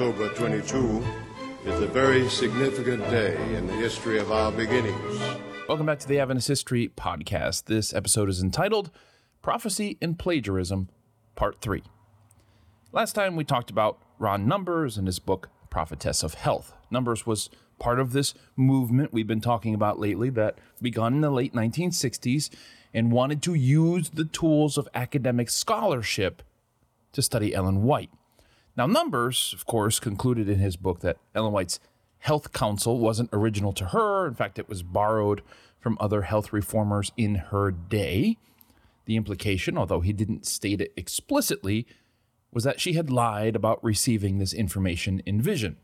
October 22 is a very significant day in the history of our beginnings. Welcome back to the Adventist History Podcast. This episode is entitled Prophecy and Plagiarism, Part 3. Last time we talked about Ron Numbers and his book, Prophetess of Health. Numbers was part of this movement we've been talking about lately that began in the late 1960s and wanted to use the tools of academic scholarship to study Ellen White. Now, Numbers, of course, concluded in his book that Ellen White's health counsel wasn't original to her. In fact, it was borrowed from other health reformers in her day. The implication, although he didn't state it explicitly, was that she had lied about receiving this information in vision.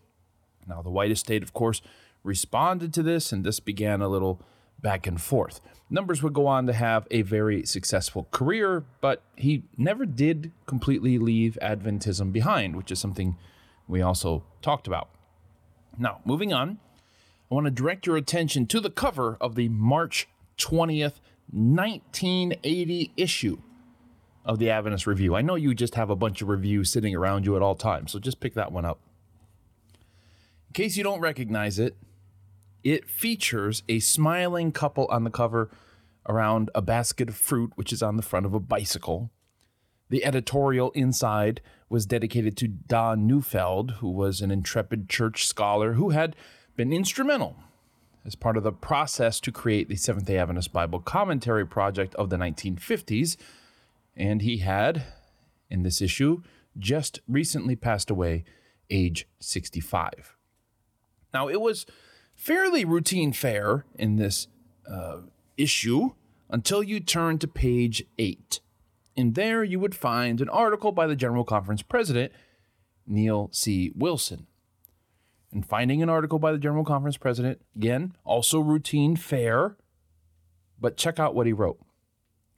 Now, the White estate, of course, responded to this, and this began a little back and forth. Numbers would go on to have a very successful career, but he never did completely leave Adventism behind, which is something we also talked about. Now, moving on, I want to direct your attention to the cover of the March 20th, 1980 issue of the Adventist Review. I know you just have a bunch of reviews sitting around you at all times, so just pick that one up. In case you don't recognize it, it features a smiling couple on the cover around a basket of fruit, which is on the front of a bicycle. The editorial inside was dedicated to Don Neufeld, who was an intrepid church scholar who had been instrumental as part of the process to create the Seventh day Adventist Bible Commentary Project of the 1950s. And he had, in this issue, just recently passed away, age 65. Now, it was fairly routine fare in this uh, issue until you turn to page 8. And there you would find an article by the General Conference President, Neal C. Wilson. And finding an article by the General Conference President, again, also routine fare, but check out what he wrote.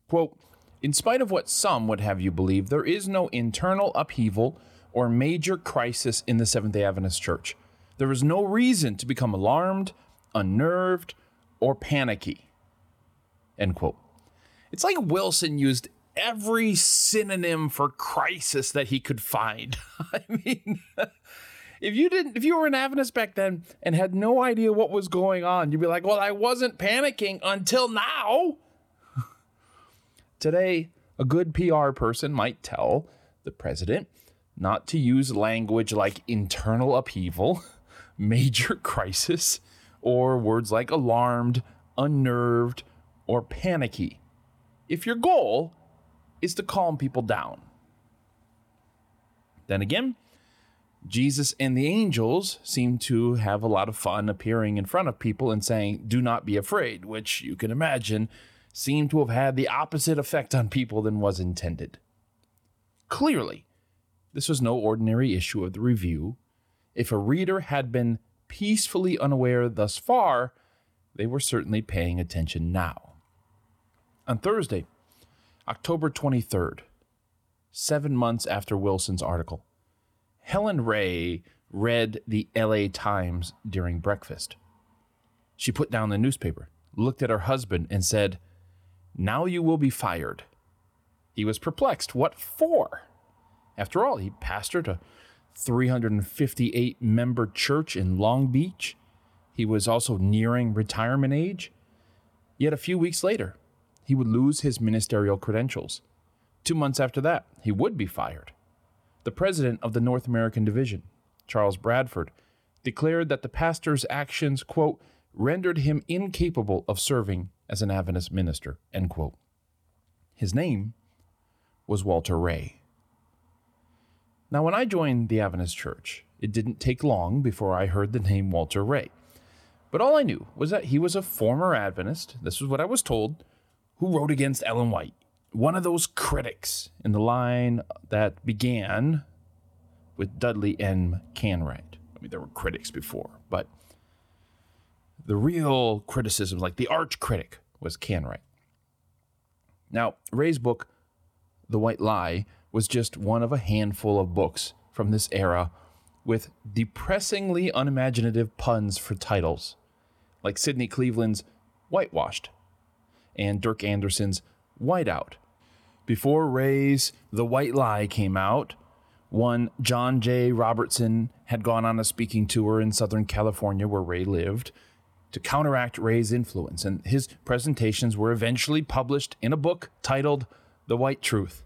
Quote, in spite of what some would have you believe, there is no internal upheaval or major crisis in the Seventh day Adventist Church. There is no reason to become alarmed, unnerved, or panicky. End quote. It's like Wilson used every synonym for crisis that he could find. I mean, if you didn't, if you were an Adventist back then and had no idea what was going on, you'd be like, well, I wasn't panicking until now. Today, a good PR person might tell the president not to use language like internal upheaval major crisis, or words like alarmed, unnerved, or panicky, if your goal is to calm people down. Then again, Jesus and the angels seem to have a lot of fun appearing in front of people and saying, Do not be afraid, which you can imagine seemed to have had the opposite effect on people than was intended. Clearly, this was no ordinary issue of the review, if a reader had been peacefully unaware thus far, they were certainly paying attention now. On Thursday, October 23rd, seven months after Wilson's article, Helen Rea read the LA Times during breakfast. She put down the newspaper, looked at her husband, and said, Now you will be fired. He was perplexed. What for? After all, he pastored a 358 member church in Long Beach. He was also nearing retirement age. Yet a few weeks later, he would lose his ministerial credentials. Two months after that, he would be fired. The president of the North American Division, Charles Bradford, declared that the pastor's actions, quote, rendered him incapable of serving as an Adventist minister, end quote. His name was Walter Rea. Now, when I joined the Adventist Church, it didn't take long before I heard the name Walter Rea. But all I knew was that he was a former Adventist, this was what I was told, who wrote against Ellen White, one of those critics in the line that began with Dudley M. Canright. I mean, there were critics before, but the real criticism, like the arch critic, was Canright. Now, Rea's book, The White Lie, was just one of a handful of books from this era with depressingly unimaginative puns for titles, like Sidney Cleveland's Whitewashed and Dirk Anderson's Whiteout. Before Rea's The White Lie came out, One, John J. Robertson had gone on a speaking tour in Southern California where Rea lived to counteract Rea's influence, and his presentations were eventually published in a book titled The White Truth.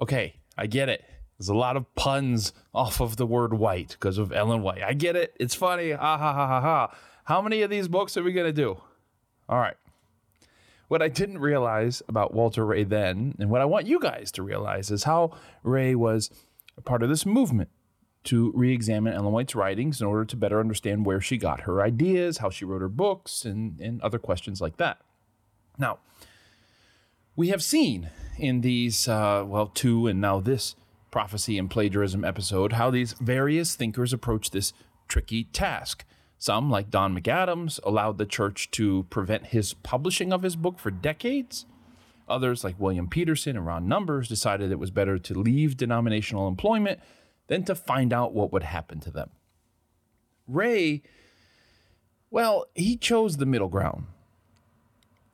Okay, I get it. There's a lot of puns off of the word white because of Ellen White. I get it. It's funny. Ha ha ha ha ha. How many of these books are we going to do? All right. What I didn't realize about Walter Rea then, and what I want you guys to realize, is how Rea was a part of this movement to re examine Ellen White's writings in order to better understand where she got her ideas, how she wrote her books, and, and other questions like that. Now, we have seen in these, uh, well, two and now this prophecy and plagiarism episode, how these various thinkers approach this tricky task. Some, like Don McAdams, allowed the church to prevent his publishing of his book for decades. Others, like William Peterson and Ron Numbers, decided it was better to leave denominational employment than to find out what would happen to them. Rea, well, he chose the middle ground.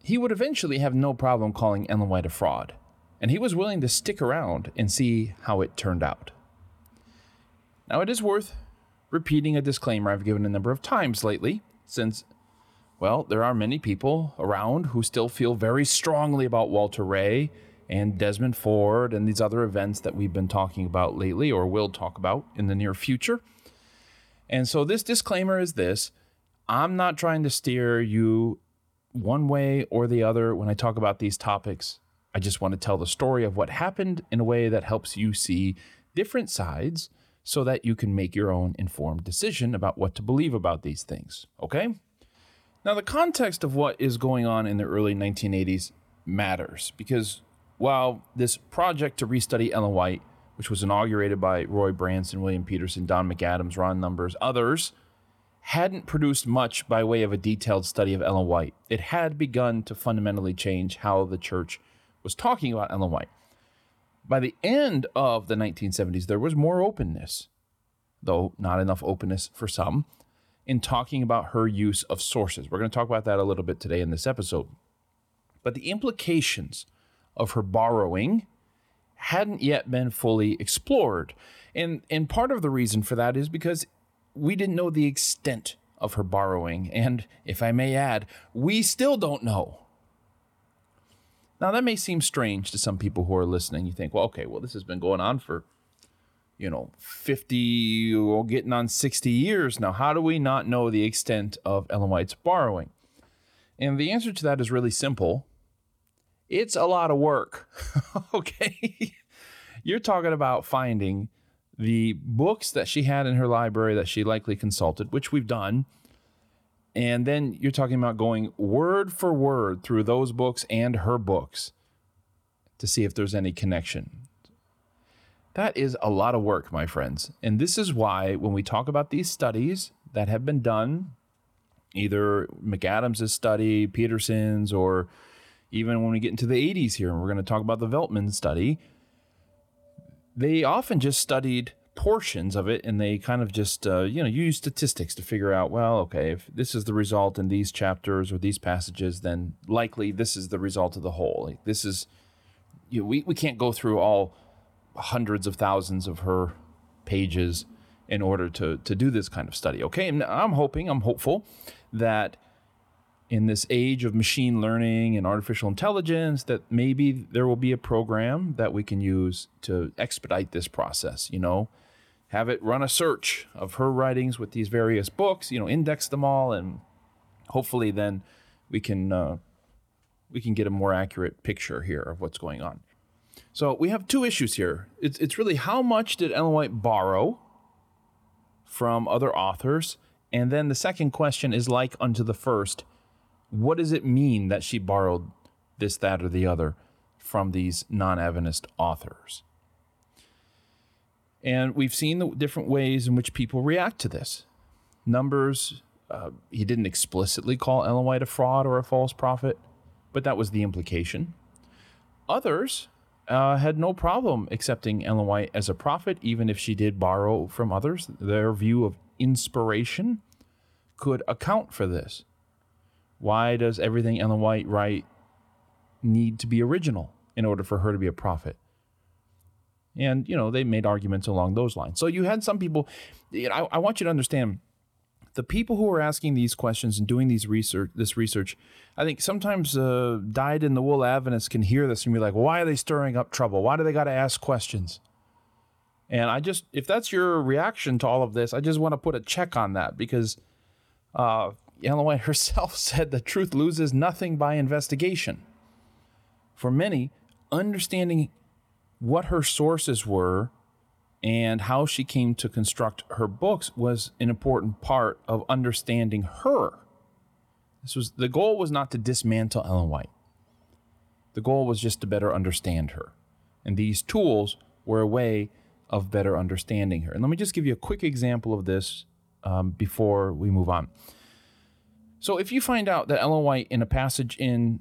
He would eventually have no problem calling Ellen White a fraud, and he was willing to stick around and see how it turned out. Now, it is worth repeating a disclaimer I've given a number of times lately, since well, there are many people around who still feel very strongly about Walter Rea and Desmond Ford and these other events that we've been talking about lately or will talk about in the near future. And so, this disclaimer is this I'm not trying to steer you one way or the other when I talk about these topics. I just want to tell the story of what happened in a way that helps you see different sides so that you can make your own informed decision about what to believe about these things. Okay? Now, the context of what is going on in the early 1980s matters because while this project to restudy Ellen White, which was inaugurated by Roy Branson, William Peterson, Don McAdams, Ron Numbers, others, hadn't produced much by way of a detailed study of Ellen White, it had begun to fundamentally change how the church was talking about Ellen White. By the end of the 1970s, there was more openness, though not enough openness for some, in talking about her use of sources. We're going to talk about that a little bit today in this episode. But the implications of her borrowing hadn't yet been fully explored. And, and part of the reason for that is because we didn't know the extent of her borrowing. And if I may add, we still don't know. Now, that may seem strange to some people who are listening. You think, well, okay, well, this has been going on for you know, 50 or getting on 60 years now. How do we not know the extent of Ellen White's borrowing? And the answer to that is really simple it's a lot of work. okay. You're talking about finding the books that she had in her library that she likely consulted, which we've done. And then you're talking about going word for word through those books and her books to see if there's any connection. That is a lot of work, my friends. And this is why when we talk about these studies that have been done, either McAdams' study, Peterson's, or even when we get into the 80s here, and we're going to talk about the Veltman study, they often just studied portions of it and they kind of just, uh, you know, use statistics to figure out, well, okay, if this is the result in these chapters or these passages, then likely this is the result of the whole. Like this is, you know, we, we can't go through all hundreds of thousands of her pages in order to to do this kind of study. Okay, and I'm hoping, I'm hopeful that in this age of machine learning and artificial intelligence that maybe there will be a program that we can use to expedite this process, you know, have it run a search of her writings with these various books, you know, index them all and hopefully then we can uh, we can get a more accurate picture here of what's going on. So we have two issues here. It's, it's really how much did Ellen White borrow from other authors? And then the second question is like unto the first what does it mean that she borrowed this, that, or the other from these non Adventist authors? And we've seen the different ways in which people react to this. Numbers, uh, he didn't explicitly call Ellen White a fraud or a false prophet, but that was the implication. Others uh, had no problem accepting Ellen White as a prophet, even if she did borrow from others. Their view of inspiration could account for this. Why does everything Ellen White write need to be original in order for her to be a prophet? And, you know, they made arguments along those lines. So you had some people, you know, I, I want you to understand the people who are asking these questions and doing these research, this research, I think sometimes uh, dyed in the wool Adventists can hear this and be like, why are they stirring up trouble? Why do they got to ask questions? And I just, if that's your reaction to all of this, I just want to put a check on that because uh, Ellen White herself said the truth loses nothing by investigation. For many, understanding what her sources were and how she came to construct her books was an important part of understanding her. This was the goal was not to dismantle Ellen White. The goal was just to better understand her. And these tools were a way of better understanding her. And let me just give you a quick example of this um, before we move on. So, if you find out that Ellen White, in a passage in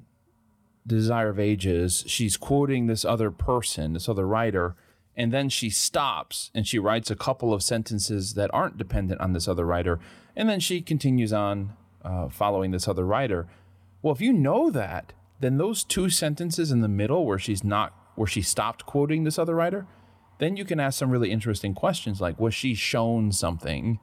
Desire of Ages, she's quoting this other person, this other writer, and then she stops and she writes a couple of sentences that aren't dependent on this other writer, and then she continues on uh, following this other writer. Well, if you know that, then those two sentences in the middle where she's not, where she stopped quoting this other writer, then you can ask some really interesting questions like was she shown something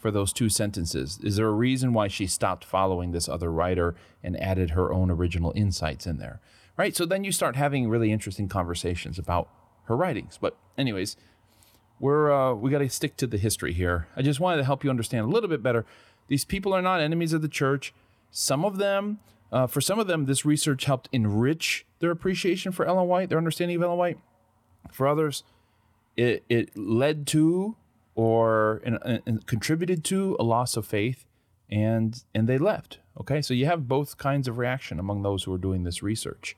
for those two sentences? Is there a reason why she stopped following this other writer and added her own original insights in there? Right? So then you start having really interesting conversations about her writings. But anyways, we're uh, we got to stick to the history here. I just wanted to help you understand a little bit better. These people are not enemies of the church. Some of them, uh, for some of them, this research helped enrich their appreciation for Ellen White, their understanding of Ellen White. For others, it, it led to or and, and contributed to a loss of faith and and they left okay? So you have both kinds of reaction among those who are doing this research.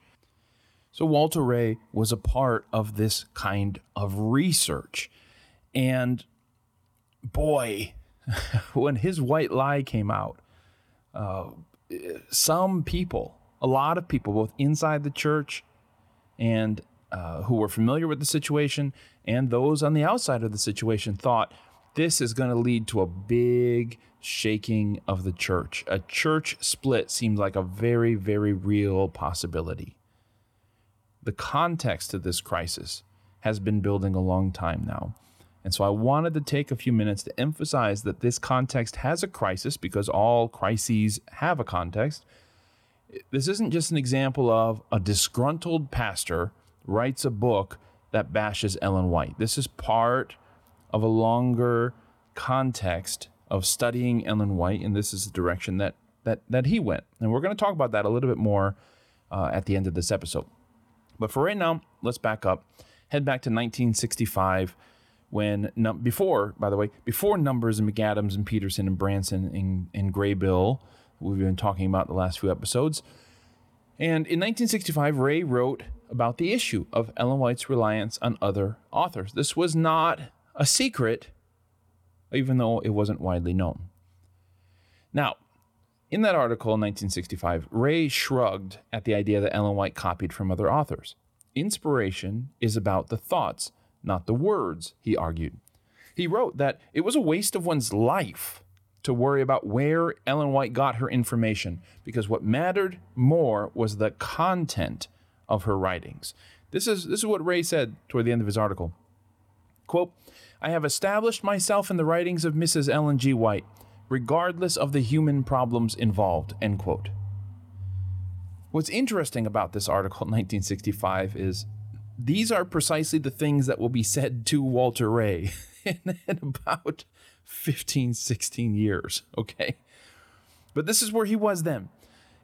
So walter rea was a part of this kind of research and boy when his white lie came out uh, some people a lot of people both inside the church and uh, who were familiar with the situation and those on the outside of the situation thought this is going to lead to a big shaking of the church. A church split seemed like a very, very real possibility. The context of this crisis has been building a long time now. And so I wanted to take a few minutes to emphasize that this context has a crisis because all crises have a context. This isn't just an example of a disgruntled pastor writes a book that bashes Ellen White. This is part of a longer context of studying Ellen White, and this is the direction that that that he went. And we're going to talk about that a little bit more uh, at the end of this episode. But for right now, let's back up, head back to 1965, when num- before, by the way, before Numbers and McAdams and Peterson and Branson and, and Graybill, we've been talking about the last few episodes. And in 1965, Rea wrote about the issue of Ellen White's reliance on other authors. This was not a secret, even though it wasn't widely known. Now, in that article in 1965, Rea shrugged at the idea that Ellen White copied from other authors. Inspiration is about the thoughts, not the words, he argued. He wrote that it was a waste of one's life to worry about where Ellen White got her information because what mattered more was the content of her writings. This is, this is what Rea said toward the end of his article. Quote, I have established myself in the writings of Mrs. Ellen G. White, regardless of the human problems involved, end quote. What's interesting about this article in 1965 is these are precisely the things that will be said to Walter Rea in, in about 15, 16 years, okay? But this is where he was then.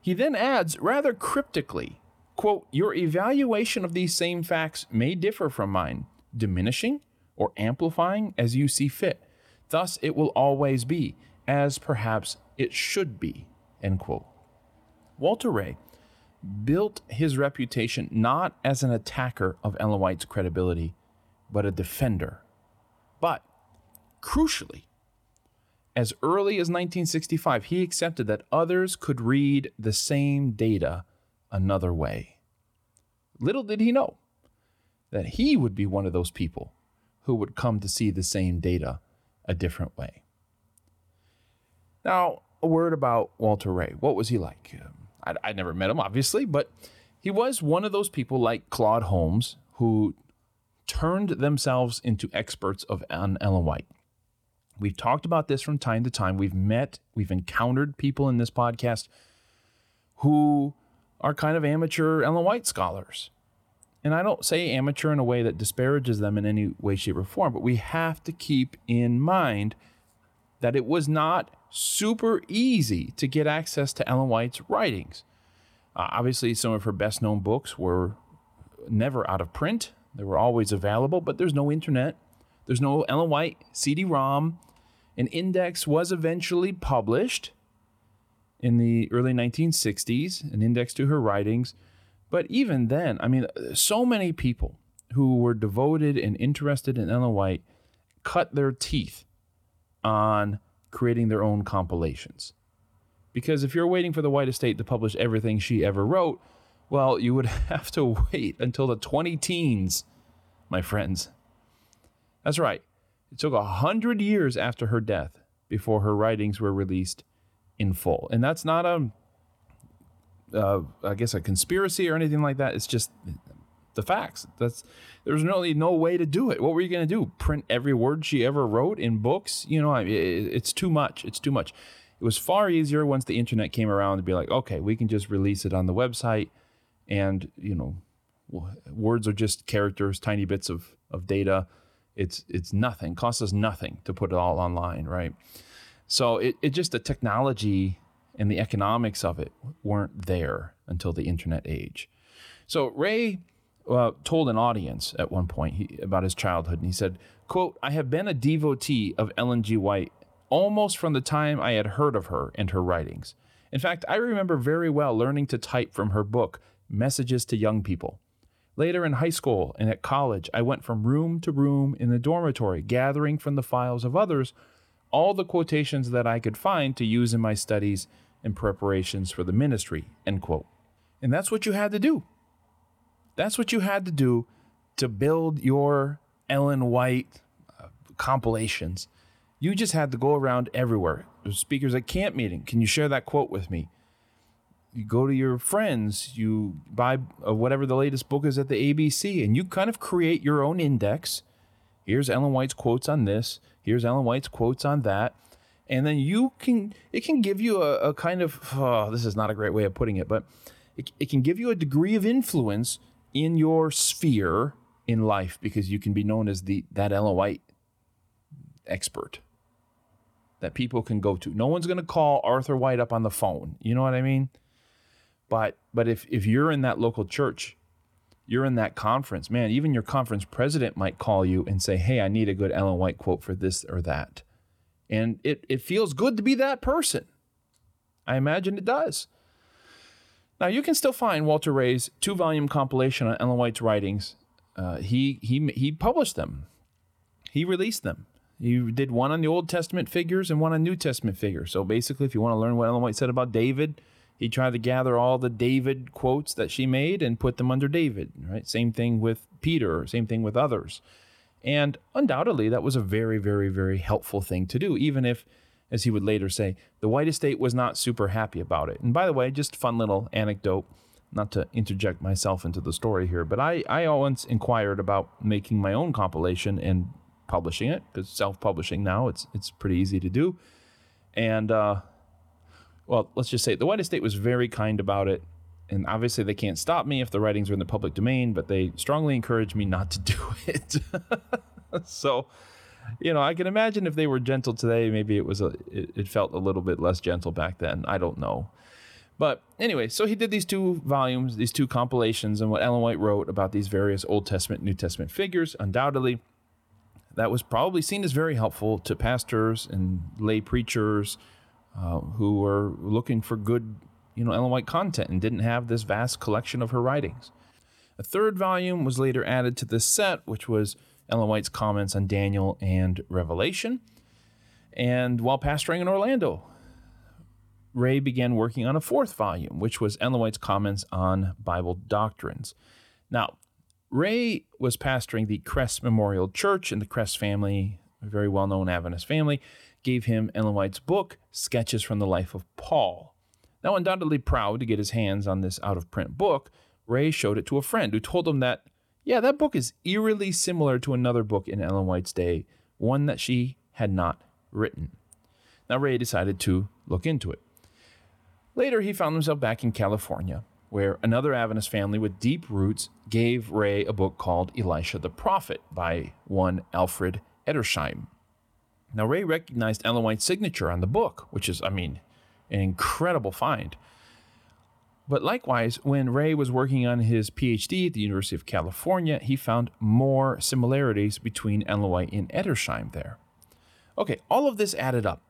He then adds rather cryptically Quote, Your evaluation of these same facts may differ from mine, diminishing or amplifying as you see fit. Thus it will always be, as perhaps it should be. End quote. Walter Rea built his reputation not as an attacker of Ellen White's credibility, but a defender. But, crucially, as early as 1965, he accepted that others could read the same data another way. Little did he know that he would be one of those people who would come to see the same data a different way. Now, a word about Walter Rea. What was he like? Um, I'd, I'd never met him, obviously, but he was one of those people like Claude Holmes who turned themselves into experts of on Ellen White. We've talked about this from time to time. We've met, we've encountered people in this podcast who are kind of amateur Ellen White scholars. And I don't say amateur in a way that disparages them in any way, shape, or form, but we have to keep in mind that it was not super easy to get access to Ellen White's writings. Uh, obviously, some of her best known books were never out of print, they were always available, but there's no internet. There's no Ellen White CD ROM. An index was eventually published in the early 1960s, an index to her writings. But even then, I mean, so many people who were devoted and interested in Ellen White cut their teeth on creating their own compilations. Because if you're waiting for the White Estate to publish everything she ever wrote, well, you would have to wait until the 20 teens, my friends. That's right. It took a hundred years after her death before her writings were released in full. And that's not a, uh, I guess, a conspiracy or anything like that. It's just the facts. That's there's really no way to do it. What were you going to do? Print every word she ever wrote in books? You know, it's too much. It's too much. It was far easier once the internet came around to be like, okay, we can just release it on the website, and you know, words are just characters, tiny bits of of data. It's it's nothing. Costs us nothing to put it all online, right? So it, it just the technology and the economics of it weren't there until the internet age. So Rea uh, told an audience at one point he, about his childhood, and he said, "quote I have been a devotee of Ellen G. White almost from the time I had heard of her and her writings. In fact, I remember very well learning to type from her book, Messages to Young People. Later in high school and at college, I went from room to room in the dormitory, gathering from the files of others all the quotations that I could find to use in my studies and preparations for the ministry. End quote. And that's what you had to do. That's what you had to do to build your Ellen White uh, compilations. You just had to go around everywhere. There's speakers at camp meeting. Can you share that quote with me? You go to your friends, you buy uh, whatever the latest book is at the ABC, and you kind of create your own index. Here's Ellen White's quotes on this. Here's Ellen White's quotes on that. And then you can, it can give you a, a kind of, oh, this is not a great way of putting it, but it, it can give you a degree of influence in your sphere in life because you can be known as the that Ellen White expert that people can go to. No one's going to call Arthur White up on the phone. You know what I mean? But but if if you're in that local church you're in that conference, man, even your conference president might call you and say, Hey, I need a good Ellen White quote for this or that. And it, it feels good to be that person. I imagine it does. Now, you can still find Walter Rea's two volume compilation on Ellen White's writings. Uh, he, he, he published them, he released them. He did one on the Old Testament figures and one on New Testament figures. So basically, if you want to learn what Ellen White said about David, he tried to gather all the David quotes that she made and put them under David, right? Same thing with Peter, same thing with others. And undoubtedly, that was a very, very, very helpful thing to do, even if, as he would later say, the White Estate was not super happy about it. And by the way, just fun little anecdote, not to interject myself into the story here, but I, I once inquired about making my own compilation and publishing it, because self publishing now, it's, it's pretty easy to do. And uh, well, let's just say the White Estate was very kind about it. And obviously, they can't stop me if the writings are in the public domain, but they strongly encourage me not to do it. so, you know, I can imagine if they were gentle today, maybe it was a, it, it felt a little bit less gentle back then. I don't know. But anyway, so he did these two volumes, these two compilations, and what Ellen White wrote about these various Old Testament, New Testament figures. Undoubtedly, that was probably seen as very helpful to pastors and lay preachers uh, who were looking for good, you know, Ellen White content and didn't have this vast collection of her writings. A third volume was later added to this set, which was Ellen White's comments on Daniel and Revelation. And while pastoring in Orlando, Rea began working on a fourth volume, which was Ellen White's comments on Bible doctrines. Now, Rea was pastoring the Crest Memorial Church in the Crest family, a very well known Adventist family, gave him Ellen White's book, Sketches from the Life of Paul. Now, undoubtedly proud to get his hands on this out of print book, Rea showed it to a friend who told him that yeah, that book is eerily similar to another book in Ellen White's day, one that she had not written. Now, Rea decided to look into it. Later, he found himself back in California, where another Adventist family with deep roots gave Rea a book called Elisha the Prophet by one Alfred Edersheim. Now, Rea recognized Ellen White's signature on the book, which is, I mean, an incredible find. But likewise, when Rea was working on his PhD at the University of California, he found more similarities between Ellen White and Edersheim there. Okay, all of this added up.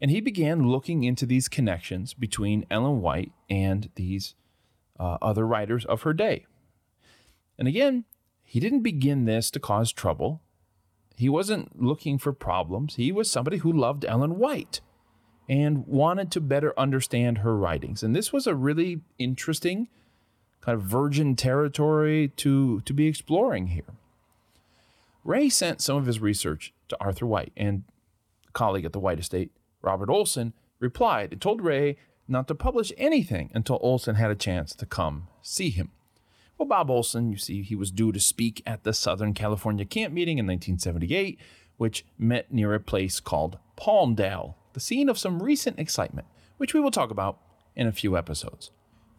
And he began looking into these connections between Ellen White and these uh, other writers of her day. And again, he didn't begin this to cause trouble. He wasn't looking for problems. He was somebody who loved Ellen White and wanted to better understand her writings. And this was a really interesting kind of virgin territory to, to be exploring here. Rea sent some of his research to Arthur White, and a colleague at the White Estate, Robert Olson, replied and told Rea not to publish anything until Olson had a chance to come see him. Well, Bob Olson, you see, he was due to speak at the Southern California Camp Meeting in 1978, which met near a place called Palmdale, the scene of some recent excitement, which we will talk about in a few episodes.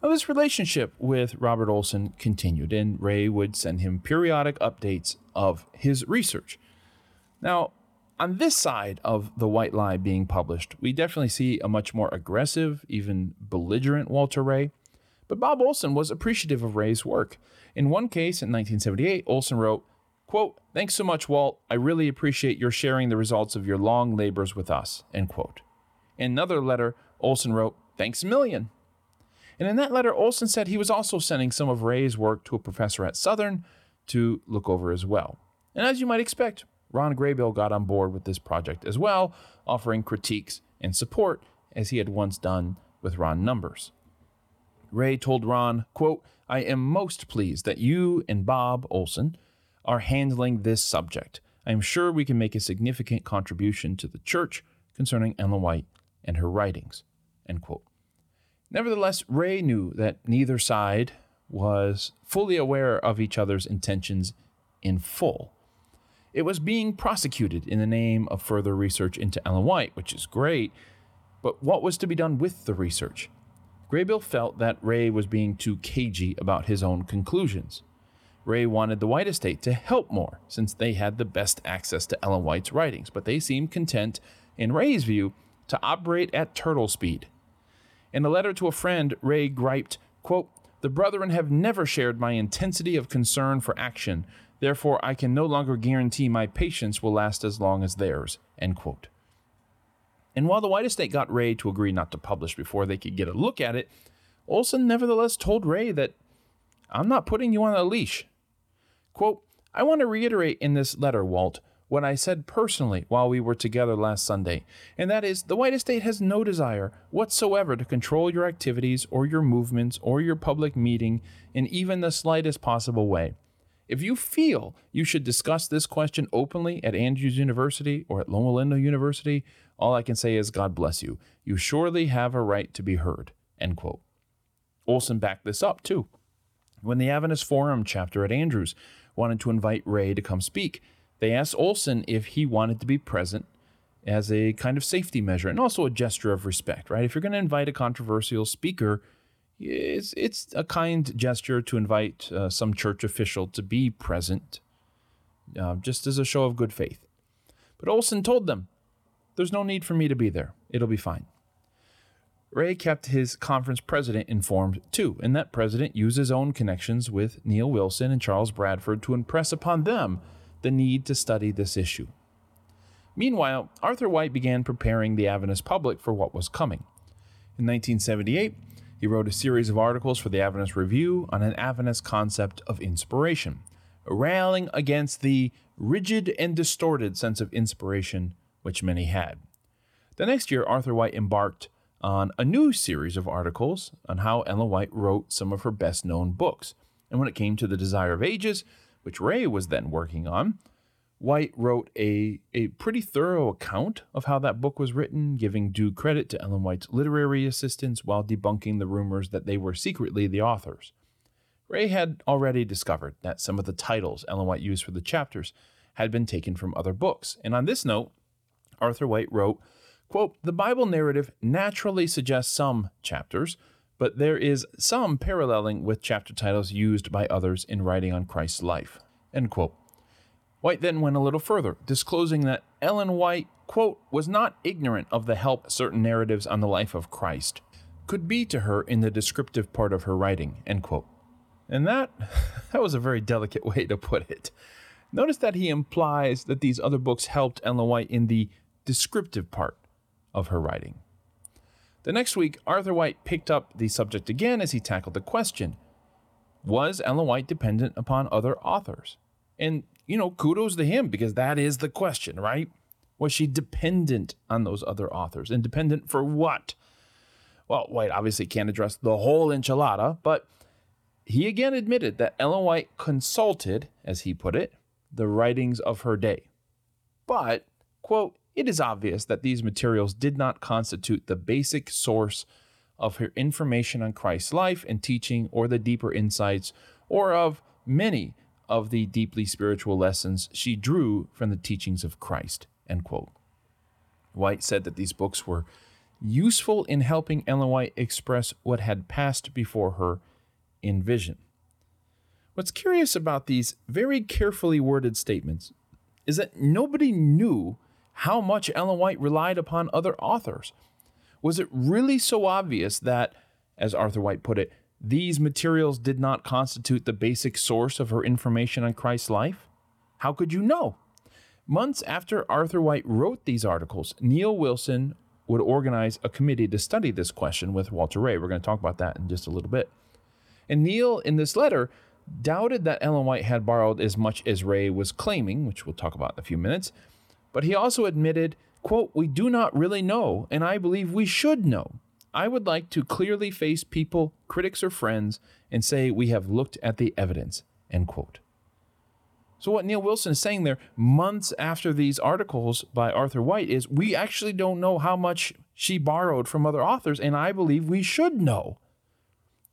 Now, this relationship with Robert Olson continued, and Rea would send him periodic updates of his research. Now, on this side of the white lie being published, we definitely see a much more aggressive, even belligerent Walter Rea. But Bob Olson was appreciative of Rea's work. In one case in 1978, Olson wrote, quote, Thanks so much, Walt. I really appreciate your sharing the results of your long labors with us. End quote. In another letter, Olson wrote, Thanks a million. And in that letter, Olson said he was also sending some of Rea's work to a professor at Southern to look over as well. And as you might expect, Ron Graybill got on board with this project as well, offering critiques and support as he had once done with Ron Numbers. Rea told Ron, quote, I am most pleased that you and Bob Olson are handling this subject. I am sure we can make a significant contribution to the church concerning Ellen White and her writings. End quote. Nevertheless, Rea knew that neither side was fully aware of each other's intentions in full. It was being prosecuted in the name of further research into Ellen White, which is great, but what was to be done with the research? Graybill felt that Rea was being too cagey about his own conclusions. Rea wanted the White estate to help more, since they had the best access to Ellen White's writings, but they seemed content, in Rea's view, to operate at turtle speed. In a letter to a friend, Rea griped, quote, The brethren have never shared my intensity of concern for action, Therefore, I can no longer guarantee my patience will last as long as theirs. End quote. And while the White Estate got Rea to agree not to publish before they could get a look at it, Olson nevertheless told Rea that I'm not putting you on a leash. Quote, I want to reiterate in this letter, Walt, what I said personally while we were together last Sunday, and that is the White Estate has no desire whatsoever to control your activities or your movements or your public meeting in even the slightest possible way. If you feel you should discuss this question openly at Andrews University or at Loma Linda University, all I can say is God bless you. You surely have a right to be heard. End quote. Olson backed this up too. When the Adventist Forum chapter at Andrews wanted to invite Rea to come speak, they asked Olson if he wanted to be present as a kind of safety measure and also a gesture of respect, right? If you're going to invite a controversial speaker, it's, it's a kind gesture to invite uh, some church official to be present, uh, just as a show of good faith. But Olson told them, There's no need for me to be there. It'll be fine. Rea kept his conference president informed too, and that president used his own connections with Neal Wilson and Charles Bradford to impress upon them the need to study this issue. Meanwhile, Arthur White began preparing the Adventist public for what was coming. In 1978, he wrote a series of articles for the Adventist Review on an Adventist concept of inspiration, railing against the rigid and distorted sense of inspiration which many had. The next year, Arthur White embarked on a new series of articles on how Ellen White wrote some of her best known books. And when it came to The Desire of Ages, which Rea was then working on, White wrote a, a pretty thorough account of how that book was written, giving due credit to Ellen White's literary assistants while debunking the rumors that they were secretly the authors. Rea had already discovered that some of the titles Ellen White used for the chapters had been taken from other books. And on this note, Arthur White wrote, quote, The Bible narrative naturally suggests some chapters, but there is some paralleling with chapter titles used by others in writing on Christ's life, end quote. White then went a little further, disclosing that Ellen White, quote, was not ignorant of the help certain narratives on the life of Christ could be to her in the descriptive part of her writing, end quote. And that that was a very delicate way to put it. Notice that he implies that these other books helped Ellen White in the descriptive part of her writing. The next week, Arthur White picked up the subject again as he tackled the question Was Ellen White dependent upon other authors? And, you know, kudos to him because that is the question, right? Was she dependent on those other authors? And dependent for what? Well, White obviously can't address the whole enchilada, but he again admitted that Ellen White consulted, as he put it, the writings of her day. But, quote, it is obvious that these materials did not constitute the basic source of her information on Christ's life and teaching or the deeper insights or of many of the deeply spiritual lessons she drew from the teachings of Christ. End quote. White said that these books were useful in helping Ellen White express what had passed before her in vision. What's curious about these very carefully worded statements is that nobody knew how much Ellen White relied upon other authors. Was it really so obvious that, as Arthur White put it, these materials did not constitute the basic source of her information on Christ's life? How could you know? Months after Arthur White wrote these articles, Neal Wilson would organize a committee to study this question with Walter Rea. We're going to talk about that in just a little bit. And Neal, in this letter, doubted that Ellen White had borrowed as much as Rea was claiming, which we'll talk about in a few minutes. But he also admitted, quote, We do not really know, and I believe we should know. I would like to clearly face people, critics or friends, and say we have looked at the evidence, end quote. So, what Neal Wilson is saying there, months after these articles by Arthur White, is we actually don't know how much she borrowed from other authors, and I believe we should know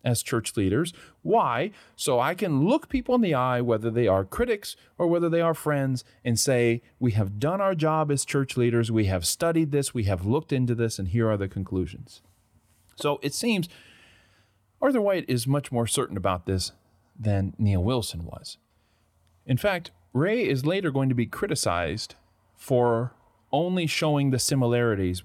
as church leaders. Why? So I can look people in the eye, whether they are critics or whether they are friends, and say, We have done our job as church leaders. We have studied this. We have looked into this, and here are the conclusions. So it seems Arthur White is much more certain about this than Neal Wilson was. In fact, Rea is later going to be criticized for only showing the similarities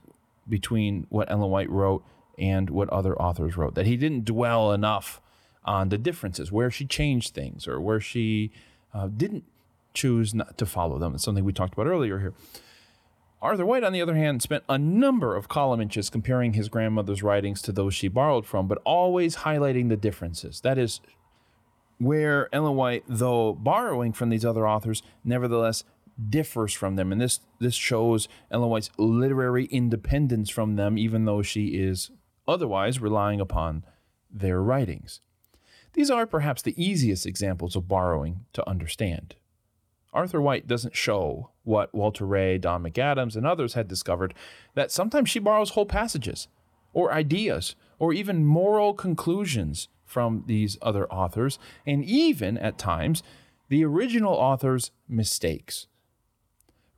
between what Ellen White wrote and what other authors wrote, that he didn't dwell enough on the differences, where she changed things or where she uh, didn't choose not to follow them. It's something we talked about earlier here. Arthur White, on the other hand, spent a number of column inches comparing his grandmother's writings to those she borrowed from, but always highlighting the differences. That is, where Ellen White, though borrowing from these other authors, nevertheless differs from them. And this, this shows Ellen White's literary independence from them, even though she is otherwise relying upon their writings. These are perhaps the easiest examples of borrowing to understand. Arthur White doesn't show what Walter Rea, Don McAdams, and others had discovered that sometimes she borrows whole passages, or ideas, or even moral conclusions from these other authors, and even, at times, the original author's mistakes.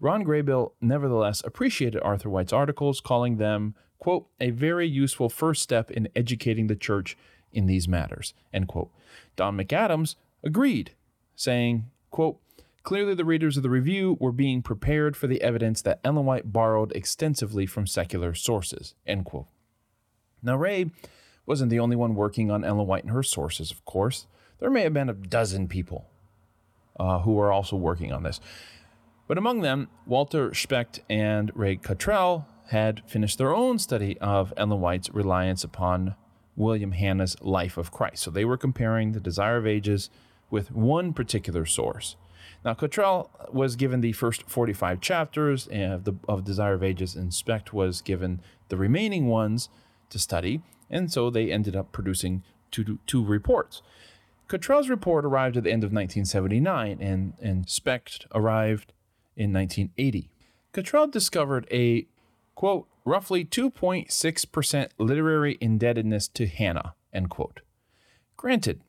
Ron Graybill nevertheless appreciated Arthur White's articles, calling them quote, a very useful first step in educating the church in these matters, end quote. Don McAdams agreed, saying, quote, Clearly, the readers of the review were being prepared for the evidence that Ellen White borrowed extensively from secular sources. End quote. Now, Rea wasn't the only one working on Ellen White and her sources, of course. There may have been a dozen people uh, who were also working on this. But among them, Walter Specht and Ray Cottrell had finished their own study of Ellen White's reliance upon William Hanna's Life of Christ. So they were comparing the Desire of Ages with one particular source. Now, Cottrell was given the first 45 chapters eh, of, the, of Desire of Ages, and Specht was given the remaining ones to study, and so they ended up producing two, two reports. Cottrell's report arrived at the end of 1979, and, and Specht arrived in 1980. Cottrell discovered a quote, roughly 2.6% literary indebtedness to Hanna, end quote. Granted,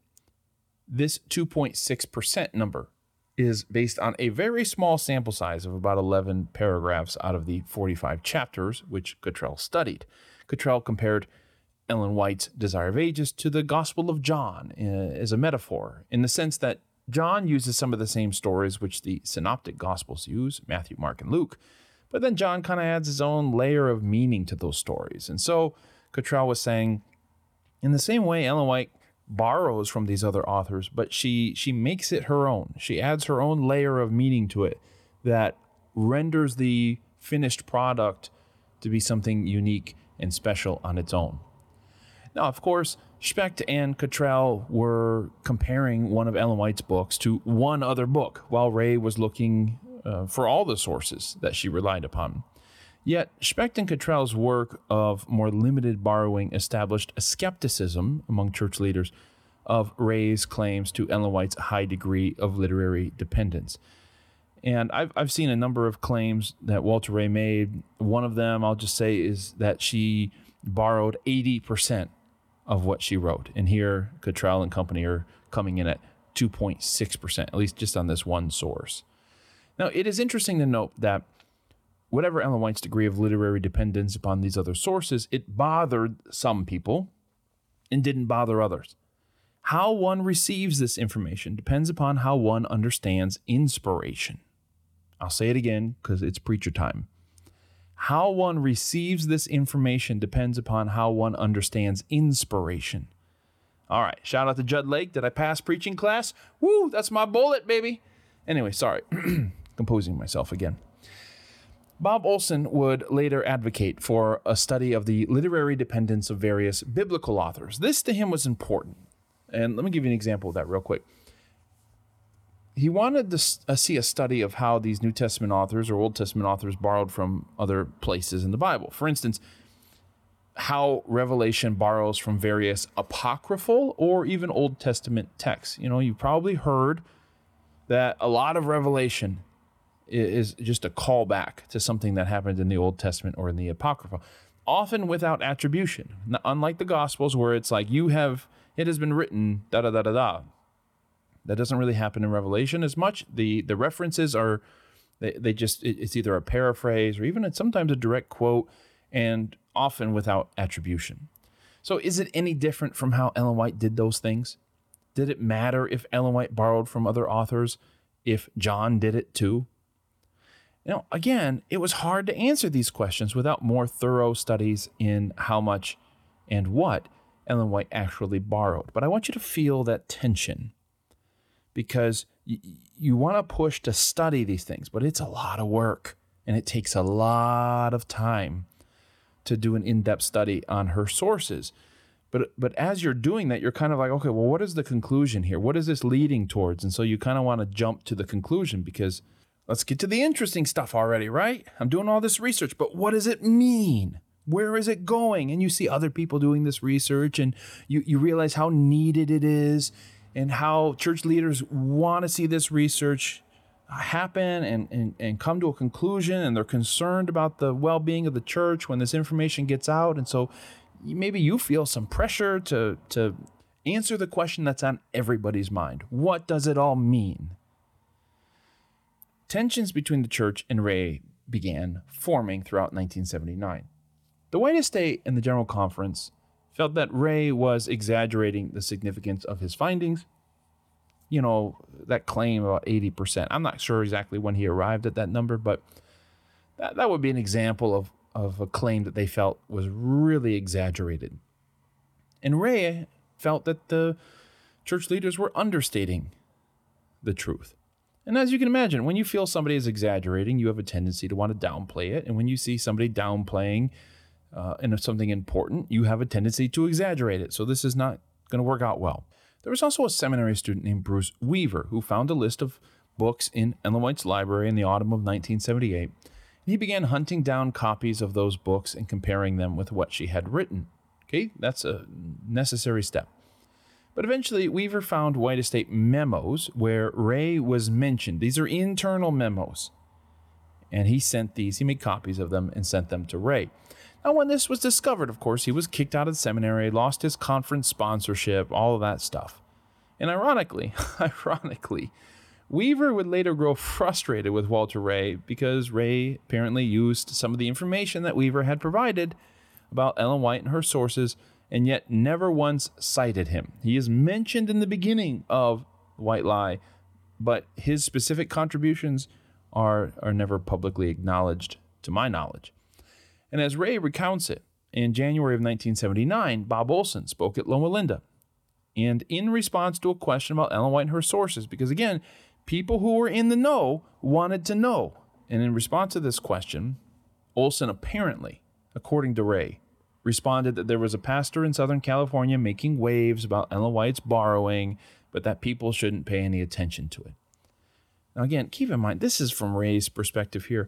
This 2.6% number is based on a very small sample size of about 11 paragraphs out of the 45 chapters which Cottrell studied. Cottrell compared Ellen White's Desire of Ages to the Gospel of John uh, as a metaphor, in the sense that John uses some of the same stories which the synoptic Gospels use Matthew, Mark, and Luke. But then John kind of adds his own layer of meaning to those stories. And so Cottrell was saying, in the same way, Ellen White borrows from these other authors, but she she makes it her own. She adds her own layer of meaning to it that renders the finished product to be something unique and special on its own. Now, of course, Specht and Cottrell were comparing one of Ellen White's books to one other book, while Rea was looking uh, for all the sources that she relied upon. Yet, Specht and Cottrell's work of more limited borrowing established a skepticism among church leaders of Rea's claims to Ellen White's high degree of literary dependence. And I've, I've seen a number of claims that Walter Rea made. One of them, I'll just say, is that she borrowed 80% of what she wrote. And here, Cottrell and company are coming in at 2.6%, at least just on this one source. Now, it is interesting to note that whatever Ellen White's degree of literary dependence upon these other sources, it bothered some people and didn't bother others. How one receives this information depends upon how one understands inspiration. I'll say it again because it's preacher time. How one receives this information depends upon how one understands inspiration. All right, shout out to Jud Lake. Did I pass preaching class? Woo, that's my bullet, baby. Anyway, sorry, composing myself again. Bob Olson would later advocate for a study of the literary dependence of various biblical authors. This to him was important. And let me give you an example of that real quick. He wanted to uh, see a study of how these New Testament authors or Old Testament authors borrowed from other places in the Bible. For instance, how Revelation borrows from various apocryphal or even Old Testament texts. You know, you've probably heard that a lot of Revelation is just a callback to something that happened in the Old Testament or in the Apocrypha, often without attribution. Unlike the Gospels, where it's like you have, it has been written, da da da da da. That doesn't really happen in Revelation as much. The the references are, they, they just it's either a paraphrase or even sometimes a direct quote, and often without attribution. So is it any different from how Ellen White did those things? Did it matter if Ellen White borrowed from other authors? If John did it too? Now, again, it was hard to answer these questions without more thorough studies in how much and what Ellen White actually borrowed. But I want you to feel that tension because y- you want to push to study these things, but it's a lot of work and it takes a lot of time to do an in-depth study on her sources. But but as you're doing that, you're kind of like, okay, well, what is the conclusion here? What is this leading towards? And so you kind of want to jump to the conclusion because Let's get to the interesting stuff already, right? I'm doing all this research, but what does it mean? Where is it going? And you see other people doing this research and you, you realize how needed it is and how church leaders want to see this research uh, happen and, and, and come to a conclusion and they're concerned about the well-being of the church when this information gets out. And so maybe you feel some pressure to, to answer the question that's on everybody's mind. What does it all mean? Tensions between the church and Rea began forming throughout 1979. The White Estate and the General Conference felt that Rea was exaggerating the significance of his findings. You know, that claim about 80%. I'm not sure exactly when he arrived at that number, but that, that would be an example of, of a claim that they felt was really exaggerated. And Rea felt that the church leaders were understating the truth. And as you can imagine, when you feel somebody is exaggerating, you have a tendency to want to downplay it. And when you see somebody downplaying uh, in something important, you have a tendency to exaggerate it. So this is not going to work out well. There was also a seminary student named Bruce Weaver who found a list of books in Ellen White's library in the autumn of 1978. And he began hunting down copies of those books and comparing them with what she had written. Okay, that's a necessary step. But eventually, Weaver found White Estate memos where Rea was mentioned. These are internal memos. And he sent these, he made copies of them and sent them to Rea. Now, when this was discovered, of course, he was kicked out of the seminary, lost his conference sponsorship, all of that stuff. And ironically, ironically, Weaver would later grow frustrated with Walter Rea because Rea apparently used some of the information that Weaver had provided about Ellen White and her sources and yet never once cited him. He is mentioned in the beginning of White Lie, but his specific contributions are, are never publicly acknowledged to my knowledge. And as Rea recounts it, in January of 1979, Bob Olson spoke at Loma Linda. And in response to a question about Ellen White and her sources, because again, people who were in the know wanted to know. And in response to this question, Olson apparently, according to Rea, responded that there was a pastor in Southern California making waves about Ellen White's borrowing, but that people shouldn't pay any attention to it. Now, again, keep in mind, this is from Rea's perspective here.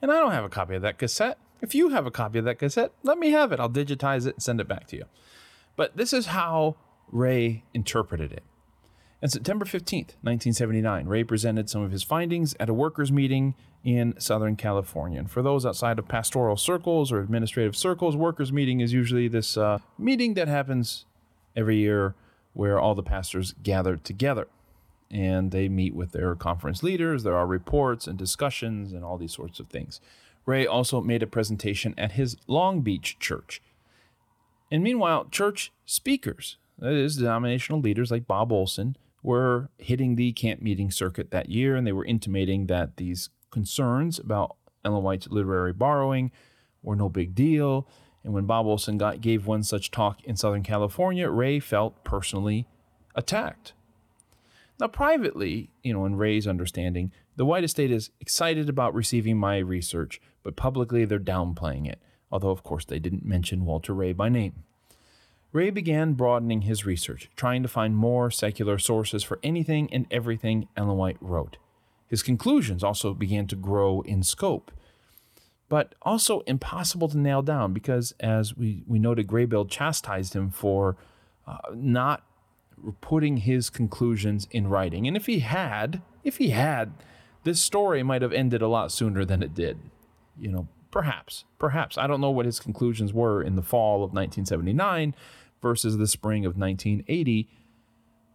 And I don't have a copy of that cassette. If you have a copy of that cassette, let me have it. I'll digitize it and send it back to you. But this is how Rea interpreted it. On September 15, 1979, Rea presented some of his findings at a workers' meeting in Southern California. And for those outside of pastoral circles or administrative circles, workers' meeting is usually this uh, meeting that happens every year where all the pastors gather together and they meet with their conference leaders. There are reports and discussions and all these sorts of things. Rea also made a presentation at his Long Beach church. And meanwhile, church speakers, that is, denominational leaders like Bob Olson, were hitting the camp meeting circuit that year, and they were intimating that these concerns about Ellen White's literary borrowing were no big deal. And when Bob Olson got, gave one such talk in Southern California, Rea felt personally attacked. Now, privately, you know, in Rea's understanding, the White Estate is excited about receiving my research, but publicly they're downplaying it, although, of course, they didn't mention Walter Rea by name. Rea began broadening his research, trying to find more secular sources for anything and everything Ellen White wrote. His conclusions also began to grow in scope, but also impossible to nail down because, as we, we noted, Graybill chastised him for uh, not putting his conclusions in writing. And if he had, if he had, this story might have ended a lot sooner than it did. You know, perhaps, perhaps. I don't know what his conclusions were in the fall of 1979 versus the spring of 1980,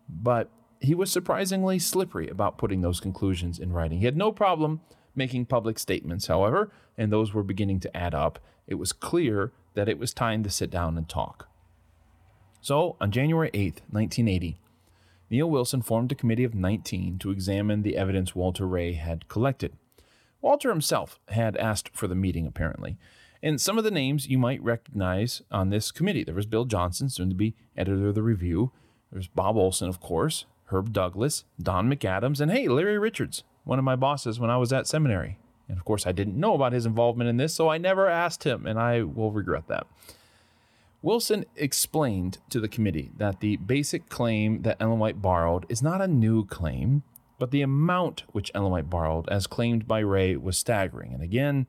but he was surprisingly slippery about putting those conclusions in writing. He had no problem making public statements, however, and those were beginning to add up. It was clear that it was time to sit down and talk. So, on January 8, 1980, Neal Wilson formed a committee of 19 to examine the evidence Walter Rea had collected. Walter himself had asked for the meeting, apparently, and some of the names you might recognize on this committee. There was Bill Johnson, soon to be editor of the review. There's Bob Olson, of course, Herb Douglas, Don McAdams, and hey, Larry Richards, one of my bosses when I was at seminary. And of course, I didn't know about his involvement in this, so I never asked him, and I will regret that. Wilson explained to the committee that the basic claim that Ellen White borrowed is not a new claim, but the amount which Ellen White borrowed, as claimed by Rea, was staggering. And again,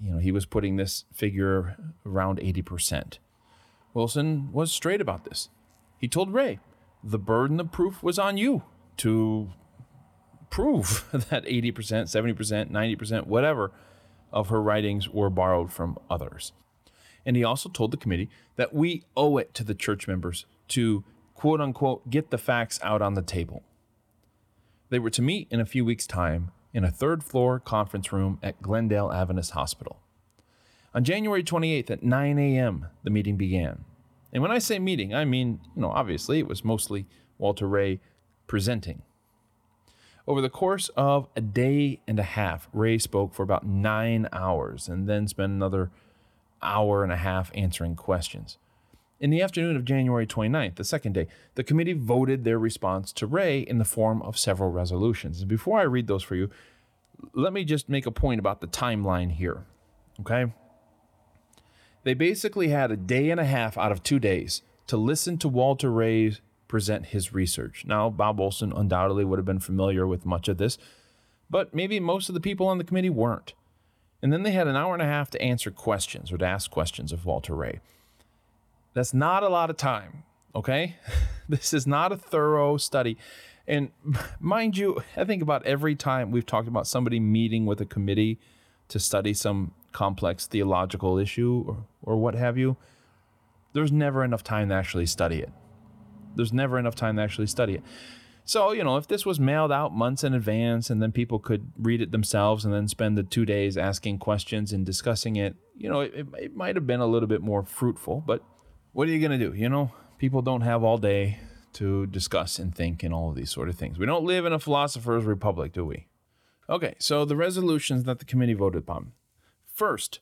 you know, he was putting this figure around 80%. Wilson was straight about this. He told Rea, the burden of proof was on you to prove that 80%, 70%, 90%, whatever of her writings were borrowed from others. And he also told the committee that we owe it to the church members to quote unquote get the facts out on the table. They were to meet in a few weeks' time in a third floor conference room at Glendale Adventist Hospital. On January 28th at 9 a.m., the meeting began. And when I say meeting, I mean, you know, obviously it was mostly Walter Rea presenting. Over the course of a day and a half, Rea spoke for about nine hours and then spent another hour and a half answering questions. In the afternoon of January 29th, the second day, the committee voted their response to Rea in the form of several resolutions. And before I read those for you, let me just make a point about the timeline here. Okay? They basically had a day and a half out of two days to listen to Walter Rea present his research. Now, Bob Olson undoubtedly would have been familiar with much of this, but maybe most of the people on the committee weren't. And then they had an hour and a half to answer questions or to ask questions of Walter Rea. That's not a lot of time, okay? this is not a thorough study. And mind you, I think about every time we've talked about somebody meeting with a committee to study some complex theological issue or, or what have you, there's never enough time to actually study it. there's never enough time to actually study it. So, you know, if this was mailed out months in advance and then people could read it themselves and then spend the two days asking questions and discussing it, you know, it, it might have been a little bit more fruitful. But what are you going to do? You know, people don't have all day to discuss and think and all of these sort of things. We don't live in a philosopher's republic, do we? Okay, so the resolutions that the committee voted upon. First,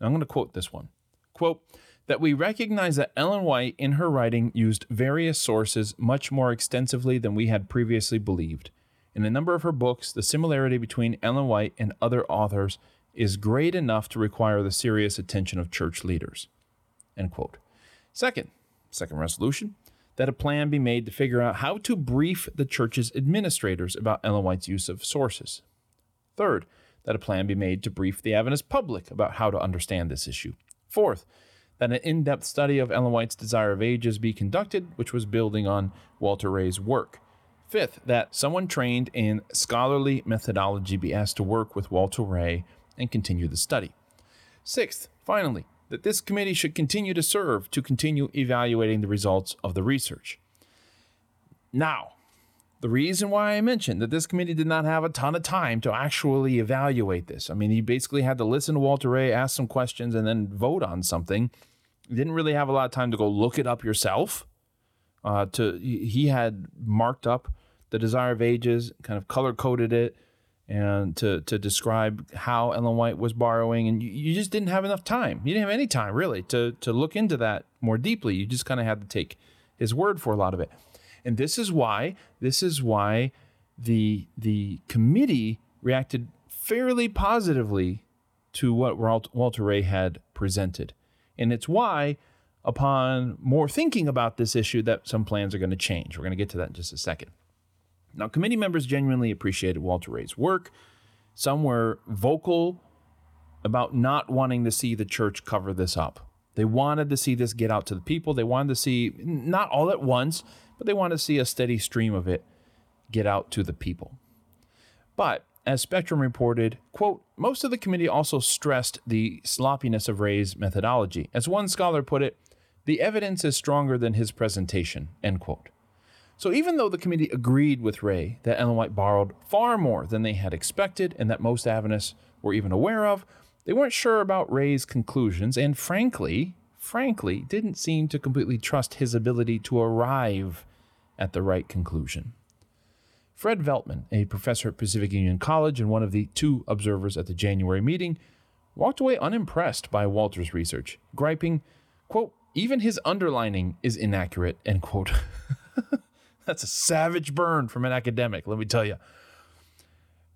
I'm going to quote this one. Quote, that we recognize that Ellen White, in her writing, used various sources much more extensively than we had previously believed. In a number of her books, the similarity between Ellen White and other authors is great enough to require the serious attention of church leaders. End quote. Second, second resolution, that a plan be made to figure out how to brief the church's administrators about Ellen White's use of sources. Third, that a plan be made to brief the Adventist public about how to understand this issue. Fourth, that an in depth study of Ellen White's Desire of Ages be conducted, which was building on Walter Rea's work. Fifth, that someone trained in scholarly methodology be asked to work with Walter Rea and continue the study. Sixth, finally, that this committee should continue to serve to continue evaluating the results of the research. Now, the reason why I mentioned that this committee did not have a ton of time to actually evaluate this. I mean, he basically had to listen to Walter Rea, ask some questions, and then vote on something. He didn't really have a lot of time to go look it up yourself. Uh, to he had marked up the Desire of Ages, kind of color coded it, and to to describe how Ellen White was borrowing, and you, you just didn't have enough time. You didn't have any time really to to look into that more deeply. You just kind of had to take his word for a lot of it. And this is why this is why the the committee reacted fairly positively to what Walter Rea had presented. And it's why upon more thinking about this issue that some plans are going to change. We're going to get to that in just a second. Now, committee members genuinely appreciated Walter Rea's work. Some were vocal about not wanting to see the church cover this up. They wanted to see this get out to the people. They wanted to see, not all at once, but they wanted to see a steady stream of it get out to the people. But as Spectrum reported, quote, most of the committee also stressed the sloppiness of Rea's methodology. As one scholar put it, the evidence is stronger than his presentation, end quote. So even though the committee agreed with Rea that Ellen White borrowed far more than they had expected and that most Adventists were even aware of, they weren't sure about Rea's conclusions and frankly, frankly, didn't seem to completely trust his ability to arrive at the right conclusion. Fred Veltman, a professor at Pacific Union College and one of the two observers at the January meeting, walked away unimpressed by Walter's research, griping, quote, even his underlining is inaccurate, end quote. That's a savage burn from an academic, let me tell you.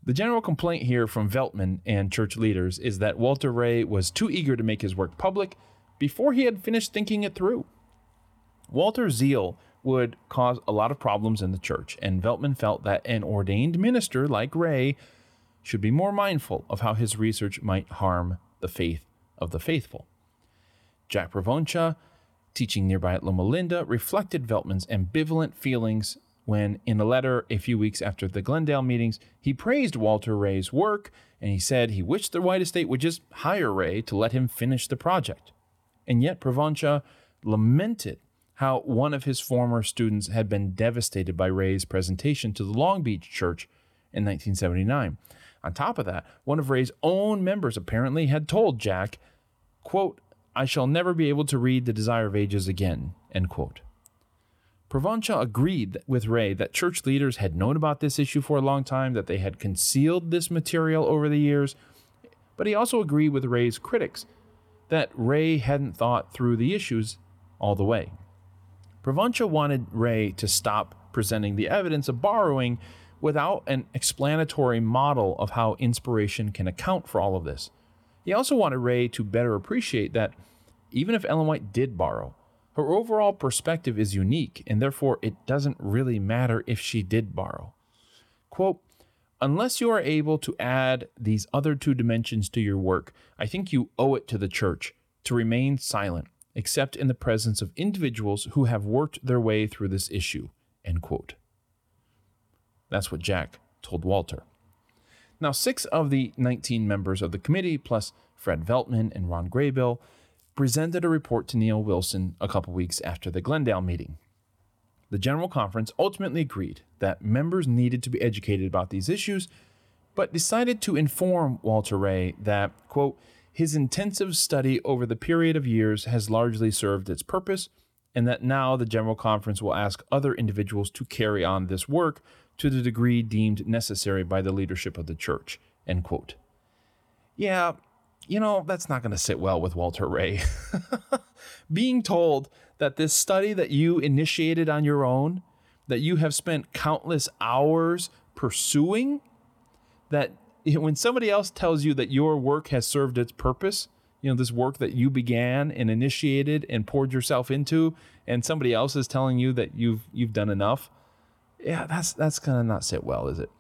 The general complaint here from Veltman and church leaders is that Walter Rea was too eager to make his work public before he had finished thinking it through. Walter's zeal would cause a lot of problems in the church, and Veltman felt that an ordained minister like Rea should be more mindful of how his research might harm the faith of the faithful. Jack Provonsha, teaching nearby at Loma Linda, reflected Veltman's ambivalent feelings when, in a letter a few weeks after the Glendale meetings, he praised Walter Rea's work and he said he wished the White Estate would just hire Rea to let him finish the project. And yet Provonsha lamented how one of his former students had been devastated by Rea's presentation to the Long Beach Church in 1979. On top of that, one of Rea's own members apparently had told Jack, quote, I shall never be able to read The Desire of Ages again, end quote. Provonsha agreed with Rea that church leaders had known about this issue for a long time, that they had concealed this material over the years, but he also agreed with Rea's critics that Rea hadn't thought through the issues all the way. Provonsha wanted Rea to stop presenting the evidence of borrowing without an explanatory model of how inspiration can account for all of this. He also wanted Rea to better appreciate that even if Ellen White did borrow, her overall perspective is unique, and therefore it doesn't really matter if she did borrow. Quote, Unless you are able to add these other two dimensions to your work, I think you owe it to the church to remain silent, except in the presence of individuals who have worked their way through this issue. End quote. That's what Jack told Walter. Now, six of the 19 members of the committee, plus Fred Veltman and Ron Graybill, presented a report to Neal Wilson a couple weeks after the Glendale meeting. The General Conference ultimately agreed that members needed to be educated about these issues, but decided to inform Walter Rea that, quote, his intensive study over the period of years has largely served its purpose, and that now the General Conference will ask other individuals to carry on this work to the degree deemed necessary by the leadership of the church, end quote. Yeah, you know, that's not going to sit well with Walter Rea. Being told that this study that you initiated on your own, that you have spent countless hours pursuing, that when somebody else tells you that your work has served its purpose, you know, this work that you began and initiated and poured yourself into, and somebody else is telling you that you've you've done enough, yeah, that's that's gonna not sit well, is it?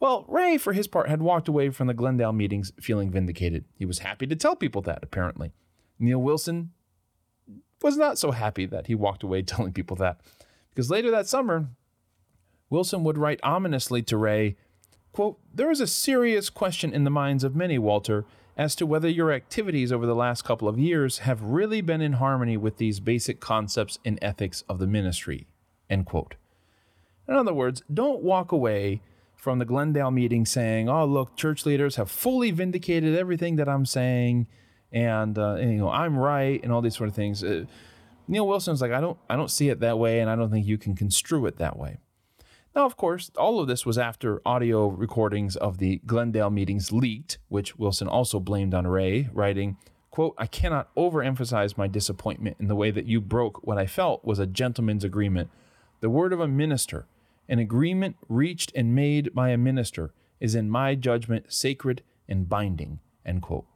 Well, Rea, for his part, had walked away from the Glendale meetings feeling vindicated. He was happy to tell people that, apparently. Neal Wilson was not so happy that he walked away telling people that, because later that summer, Wilson would write ominously to Rea, quote, There is a serious question in the minds of many, Walter, as to whether your activities over the last couple of years have really been in harmony with these basic concepts and ethics of the ministry, end quote. In other words, don't walk away from the Glendale meeting saying, "Oh, look, church leaders have fully vindicated everything that I'm saying, and, uh, you know I'm right, and all these sort of things." Uh, Neal Wilson's like, "I don't, I don't see it that way, and I don't think you can construe it that way." Now, of course, all of this was after audio recordings of the Glendale meetings leaked, which Wilson also blamed on Rea, writing, quote, I cannot overemphasize my disappointment in the way that you broke what I felt was a gentleman's agreement, the word of a minister, an agreement reached and made by a minister is in my judgment sacred and binding. End quote.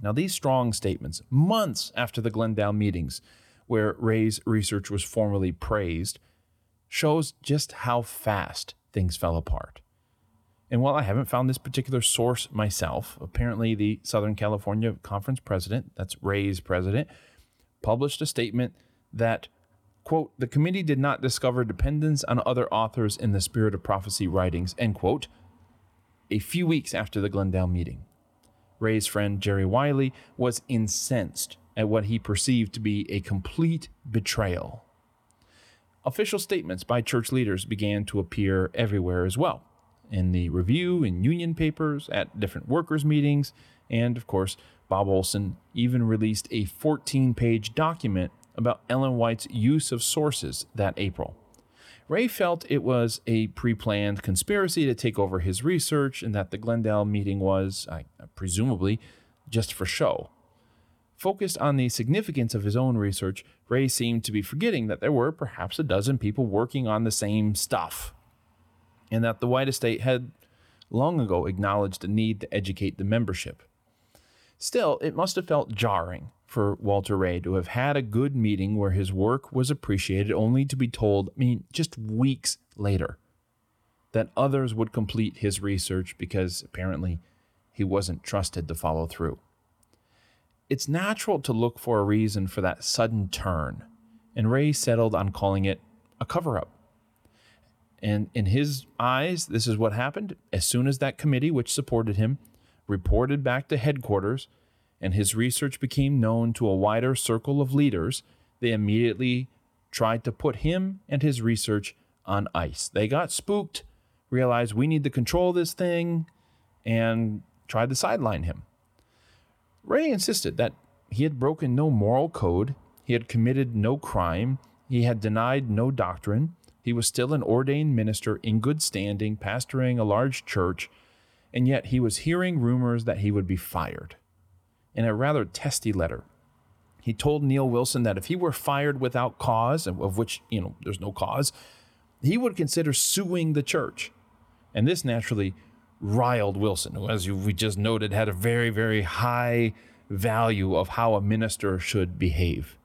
Now, these strong statements, months after the Glendale meetings, where Rea's research was formally praised, shows just how fast things fell apart. And while I haven't found this particular source myself, apparently the Southern California Conference president, that's Rea's president, published a statement that quote, the committee did not discover dependence on other authors in the spirit of prophecy writings, end quote, a few weeks after the Glendale meeting. Rea's friend Jerry Wiley was incensed at what he perceived to be a complete betrayal. Official statements by church leaders began to appear everywhere as well in the review, in union papers, at different workers' meetings, and of course, Bob Olson even released a 14 page document about Ellen White's use of sources that April. Rea felt it was a pre planned conspiracy to take over his research and that the Glendale meeting was, uh, presumably, just for show. Focused on the significance of his own research, Rea seemed to be forgetting that there were perhaps a dozen people working on the same stuff, and that the White Estate had long ago acknowledged the need to educate the membership. Still, it must have felt jarring for Walter Rea to have had a good meeting where his work was appreciated, only to be told, I mean, just weeks later, that others would complete his research because apparently he wasn't trusted to follow through. It's natural to look for a reason for that sudden turn, and Rea settled on calling it a cover up. And in his eyes, this is what happened. As soon as that committee, which supported him, reported back to headquarters and his research became known to a wider circle of leaders, they immediately tried to put him and his research on ice. They got spooked, realized we need to control this thing, and tried to sideline him. Rea insisted that he had broken no moral code, he had committed no crime, he had denied no doctrine, he was still an ordained minister in good standing, pastoring a large church, and yet he was hearing rumors that he would be fired in a rather testy letter. He told Neal Wilson that if he were fired without cause, of which, you know, there's no cause, he would consider suing the church. And this naturally riled Wilson, who, as we just noted, had a very, very high value of how a minister should behave.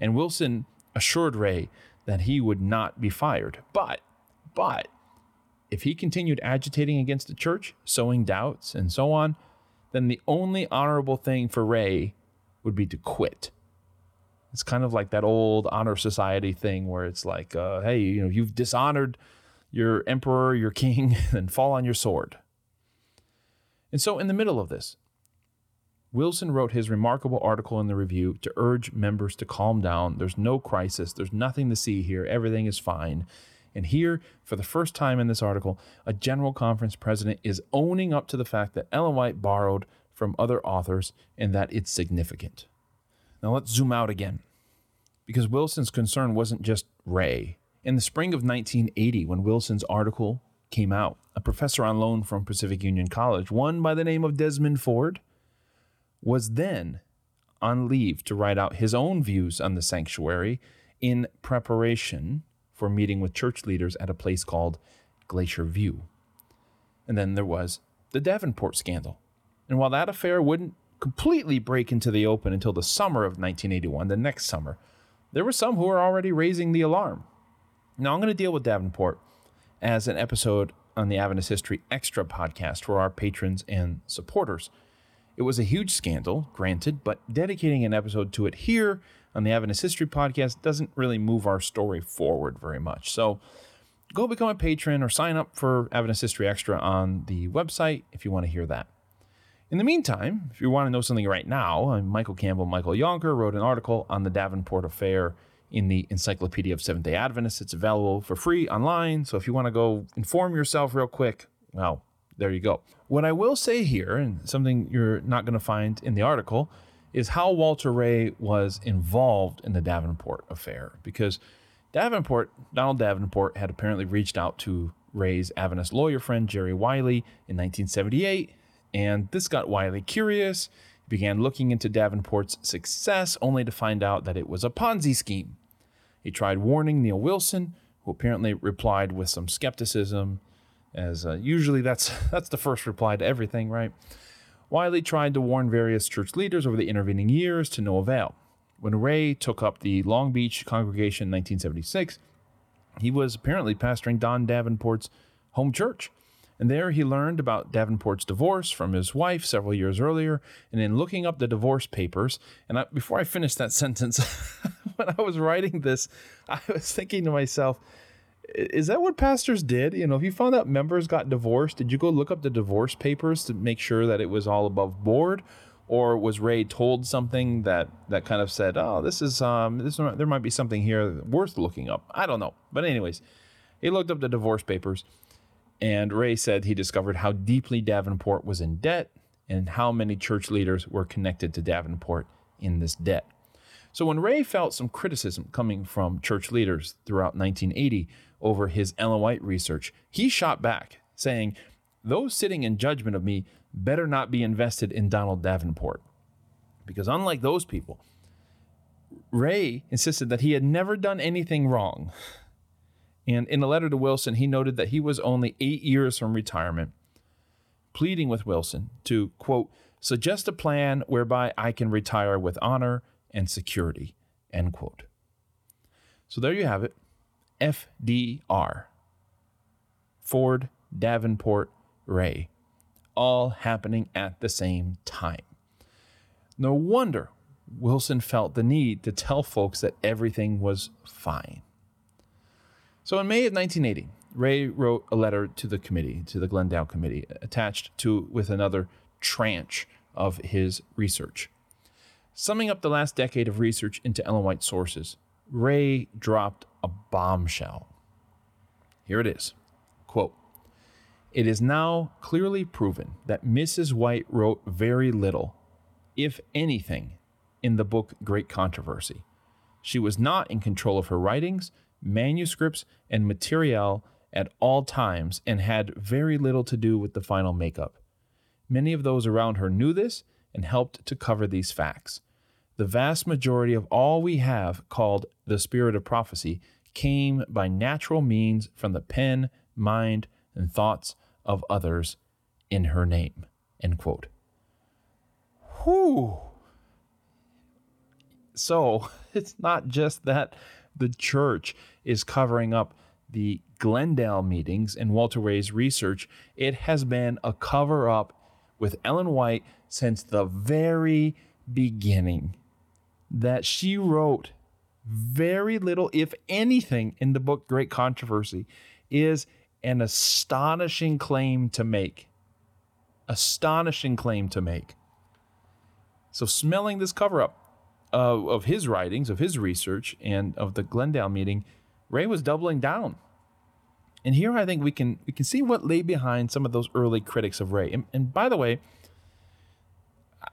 And Wilson assured Rea that he would not be fired. But, but, if he continued agitating against the church, sowing doubts and so on, then the only honorable thing for Rea would be to quit. It's kind of like that old honor society thing where it's like, uh, hey, you know, you've dishonored your emperor, your king, then fall on your sword. And so, in the middle of this, Wilson wrote his remarkable article in the review to urge members to calm down. There's no crisis, there's nothing to see here, everything is fine. And here, for the first time in this article, a General Conference president is owning up to the fact that Ellen White borrowed from other authors and that it's significant. Now let's zoom out again, because Wilson's concern wasn't just Rea. In the spring of 1980, when Wilson's article came out, a professor on loan from Pacific Union College, one by the name of Desmond Ford, was then on leave to write out his own views on the sanctuary in preparation for meeting with church leaders at a place called Glacier View. And then there was the Davenport scandal. And while that affair wouldn't completely break into the open until the summer of 1981, the next summer, there were some who were already raising the alarm. Now, I'm going to deal with Davenport as an episode on the Adventist History Extra podcast for our patrons and supporters. It was a huge scandal, granted, but dedicating an episode to it here on the Adventist History podcast doesn't really move our story forward very much. So go become a patron or sign up for Adventist History Extra on the website if you want to hear that. In the meantime, if you want to know something right now, Michael Campbell, Michael Yonker wrote an article on the Davenport affair in the Encyclopedia of Seventh day Adventists. It's available for free online. So if you want to go inform yourself real quick, well, there you go. What I will say here, and something you're not going to find in the article, is how Walter Rea was involved in the Davenport affair. Because Davenport, Donald Davenport, had apparently reached out to Rea's Adventist lawyer friend Jerry Wiley in 1978, and this got Wiley curious. He began looking into Davenport's success, only to find out that it was a Ponzi scheme. He tried warning Neal Wilson, who apparently replied with some skepticism, as uh, usually that's that's the first reply to everything, right? Wiley tried to warn various church leaders over the intervening years to no avail. When Rea took up the Long Beach congregation in 1976, he was apparently pastoring Don Davenport's home church. And there he learned about Davenport's divorce from his wife several years earlier. And in looking up the divorce papers, and I, before I finished that sentence, when I was writing this, I was thinking to myself, is that what pastors did? You know, if you found out members got divorced, did you go look up the divorce papers to make sure that it was all above board? Or was Rea told something that, that kind of said, oh, this is, um, this, there might be something here worth looking up? I don't know. But, anyways, he looked up the divorce papers, and Rea said he discovered how deeply Davenport was in debt and how many church leaders were connected to Davenport in this debt. So, when Rea felt some criticism coming from church leaders throughout 1980, over his Ellen White research, he shot back, saying, Those sitting in judgment of me better not be invested in Donald Davenport. Because unlike those people, Rea insisted that he had never done anything wrong. And in a letter to Wilson, he noted that he was only eight years from retirement, pleading with Wilson to, quote, suggest a plan whereby I can retire with honor and security, end quote. So there you have it. FDR, Ford, Davenport, Rea, all happening at the same time. No wonder Wilson felt the need to tell folks that everything was fine. So in May of 1980, Rea wrote a letter to the committee, to the Glendale committee, attached to with another tranche of his research. Summing up the last decade of research into Ellen White sources, Rea dropped a bombshell. Here it is. Quote, it is now clearly proven that Mrs. White wrote very little, if anything, in the book Great Controversy. She was not in control of her writings, manuscripts, and material at all times and had very little to do with the final makeup. Many of those around her knew this and helped to cover these facts. The vast majority of all we have called the spirit of prophecy came by natural means from the pen, mind, and thoughts of others in her name. End quote. Whew. So it's not just that the church is covering up the Glendale meetings and Walter Rea's research, it has been a cover up with Ellen White since the very beginning. That she wrote very little, if anything, in the book Great Controversy is an astonishing claim to make. Astonishing claim to make. So, smelling this cover up uh, of his writings, of his research, and of the Glendale meeting, Rea was doubling down. And here I think we can we can see what lay behind some of those early critics of Rea. And, and by the way,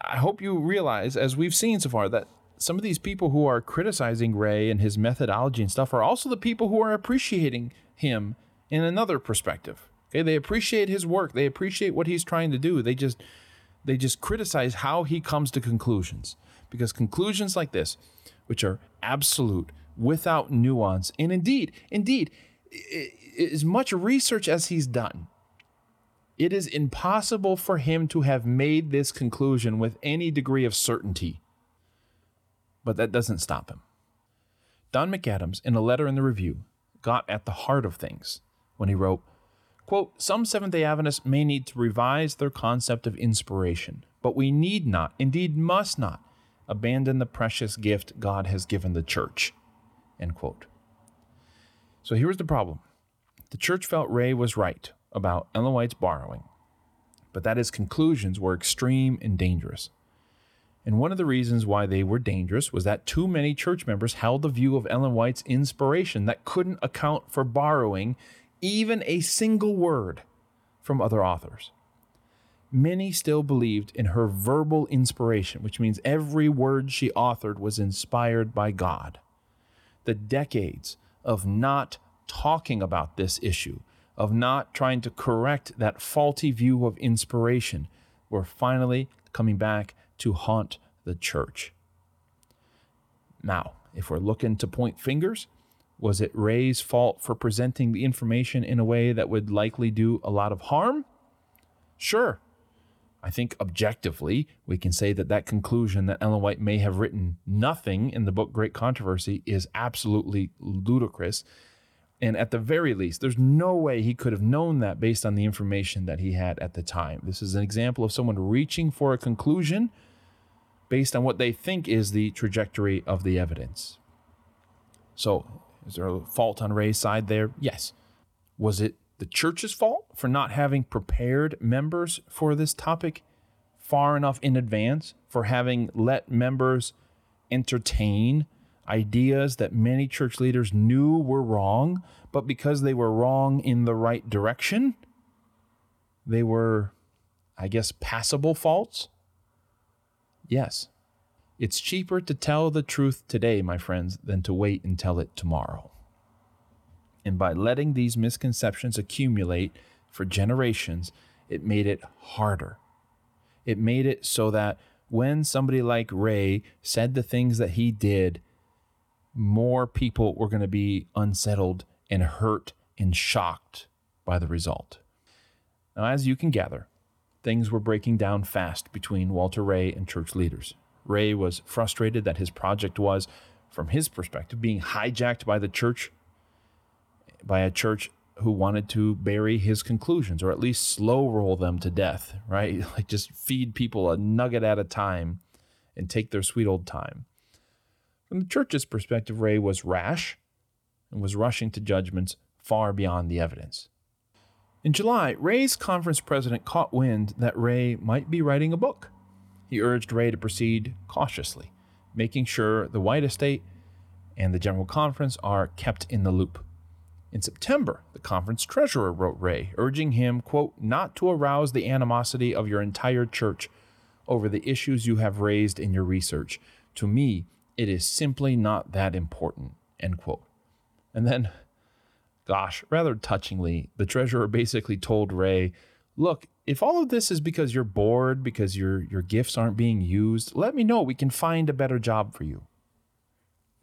I hope you realize, as we've seen so far, that some of these people who are criticizing Rea and his methodology and stuff are also the people who are appreciating him in another perspective. Okay, they appreciate his work. They appreciate what he's trying to do. They just they just criticize how he comes to conclusions because conclusions like this, which are absolute, without nuance, and indeed, indeed, as much research as he's done, it is impossible for him to have made this conclusion with any degree of certainty. But that doesn't stop him. Don McAdams, in a letter in the review, got at the heart of things when he wrote, quote, Some Seventh day Adventists may need to revise their concept of inspiration, but we need not, indeed must not, abandon the precious gift God has given the church. End quote. So here's the problem. The church felt Rea was right about Ellen White's borrowing, but that his conclusions were extreme and dangerous. And one of the reasons why they were dangerous was that too many church members held the view of Ellen White's inspiration that couldn't account for borrowing even a single word from other authors. Many still believed in her verbal inspiration, which means every word she authored was inspired by God. The decades of not talking about this issue, of not trying to correct that faulty view of inspiration, were finally coming back to haunt the church. Now, if we're looking to point fingers, was it Rea's fault for presenting the information in a way that would likely do a lot of harm? Sure, I think objectively, we can say that that conclusion that Ellen White may have written nothing in the book Great Controversy is absolutely ludicrous. And at the very least, there's no way he could have known that based on the information that he had at the time. This is an example of someone reaching for a conclusion based on what they think is the trajectory of the evidence. So, is there a fault on Rea's side there? Yes. Was it the church's fault for not having prepared members for this topic far enough in advance, for having let members entertain ideas that many church leaders knew were wrong, but because they were wrong in the right direction, they were, I guess, passable faults? Yes. It's cheaper to tell the truth today, my friends, than to wait and tell it tomorrow. And by letting these misconceptions accumulate for generations, it made it harder. It made it so that when somebody like Rea said the things that he did, more people were going to be unsettled and hurt and shocked by the result. Now, as you can gather, things were breaking down fast between Walter Rea and church leaders. Rea was frustrated that his project was, from his perspective, being hijacked by the church by a church who wanted to bury his conclusions or at least slow roll them to death, right? Like just feed people a nugget at a time and take their sweet old time. From the church's perspective, Rea was rash and was rushing to judgments far beyond the evidence. In July, Rea's conference president caught wind that Rea might be writing a book. He urged Rea to proceed cautiously, making sure the White Estate and the General Conference are kept in the loop. In September, the conference treasurer wrote Rea, urging him, quote, not to arouse the animosity of your entire church over the issues you have raised in your research. To me, it is simply not that important, end quote. And then, gosh, rather touchingly, the treasurer basically told Rea, look, if all of this is because you're bored, because your, your gifts aren't being used, let me know. We can find a better job for you.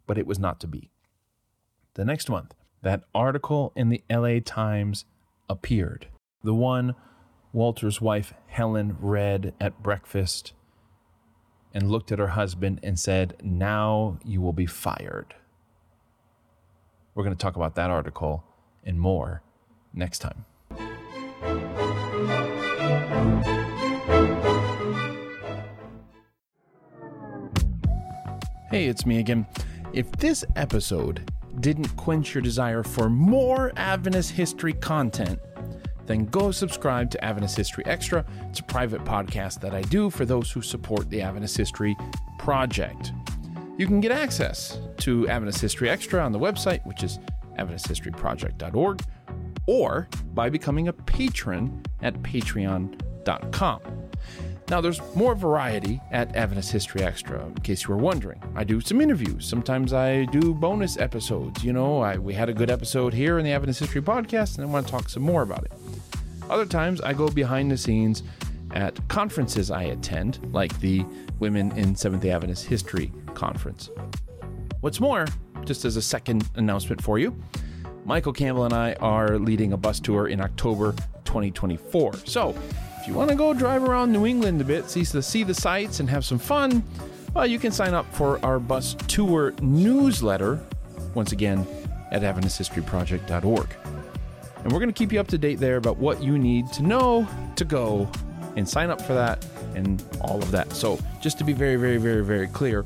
But it was not to be. The next month, that article in the LA Times appeared. The one Walter's wife Helen read at breakfast and looked at her husband and said, Now you will be fired. We're going to talk about that article and more next time. Hey, it's me again. If this episode didn't quench your desire for more Adventist history content, then go subscribe to Adventist History Extra. It's a private podcast that I do for those who support the Adventist History Project. You can get access to Adventist History Extra on the website, which is AdventistHistoryProject.org, or by becoming a patron at patreon.com. Now, there's more variety at Adventist History Extra, in case you were wondering. I do some interviews. Sometimes I do bonus episodes. You know, I, we had a good episode here in the Adventist History Podcast, and I want to talk some more about it. Other times, I go behind the scenes at conferences I attend, like the Women in Seventh day Adventist History Conference. What's more, just as a second announcement for you, Michael Campbell and I are leading a bus tour in October 2024. So, if you want to go drive around New England a bit, see the, see the sights, and have some fun, well, you can sign up for our bus tour newsletter, once again, at AdventistHistoryProject.org. And we're going to keep you up to date there about what you need to know to go and sign up for that and all of that. So, just to be very, very, very, very clear,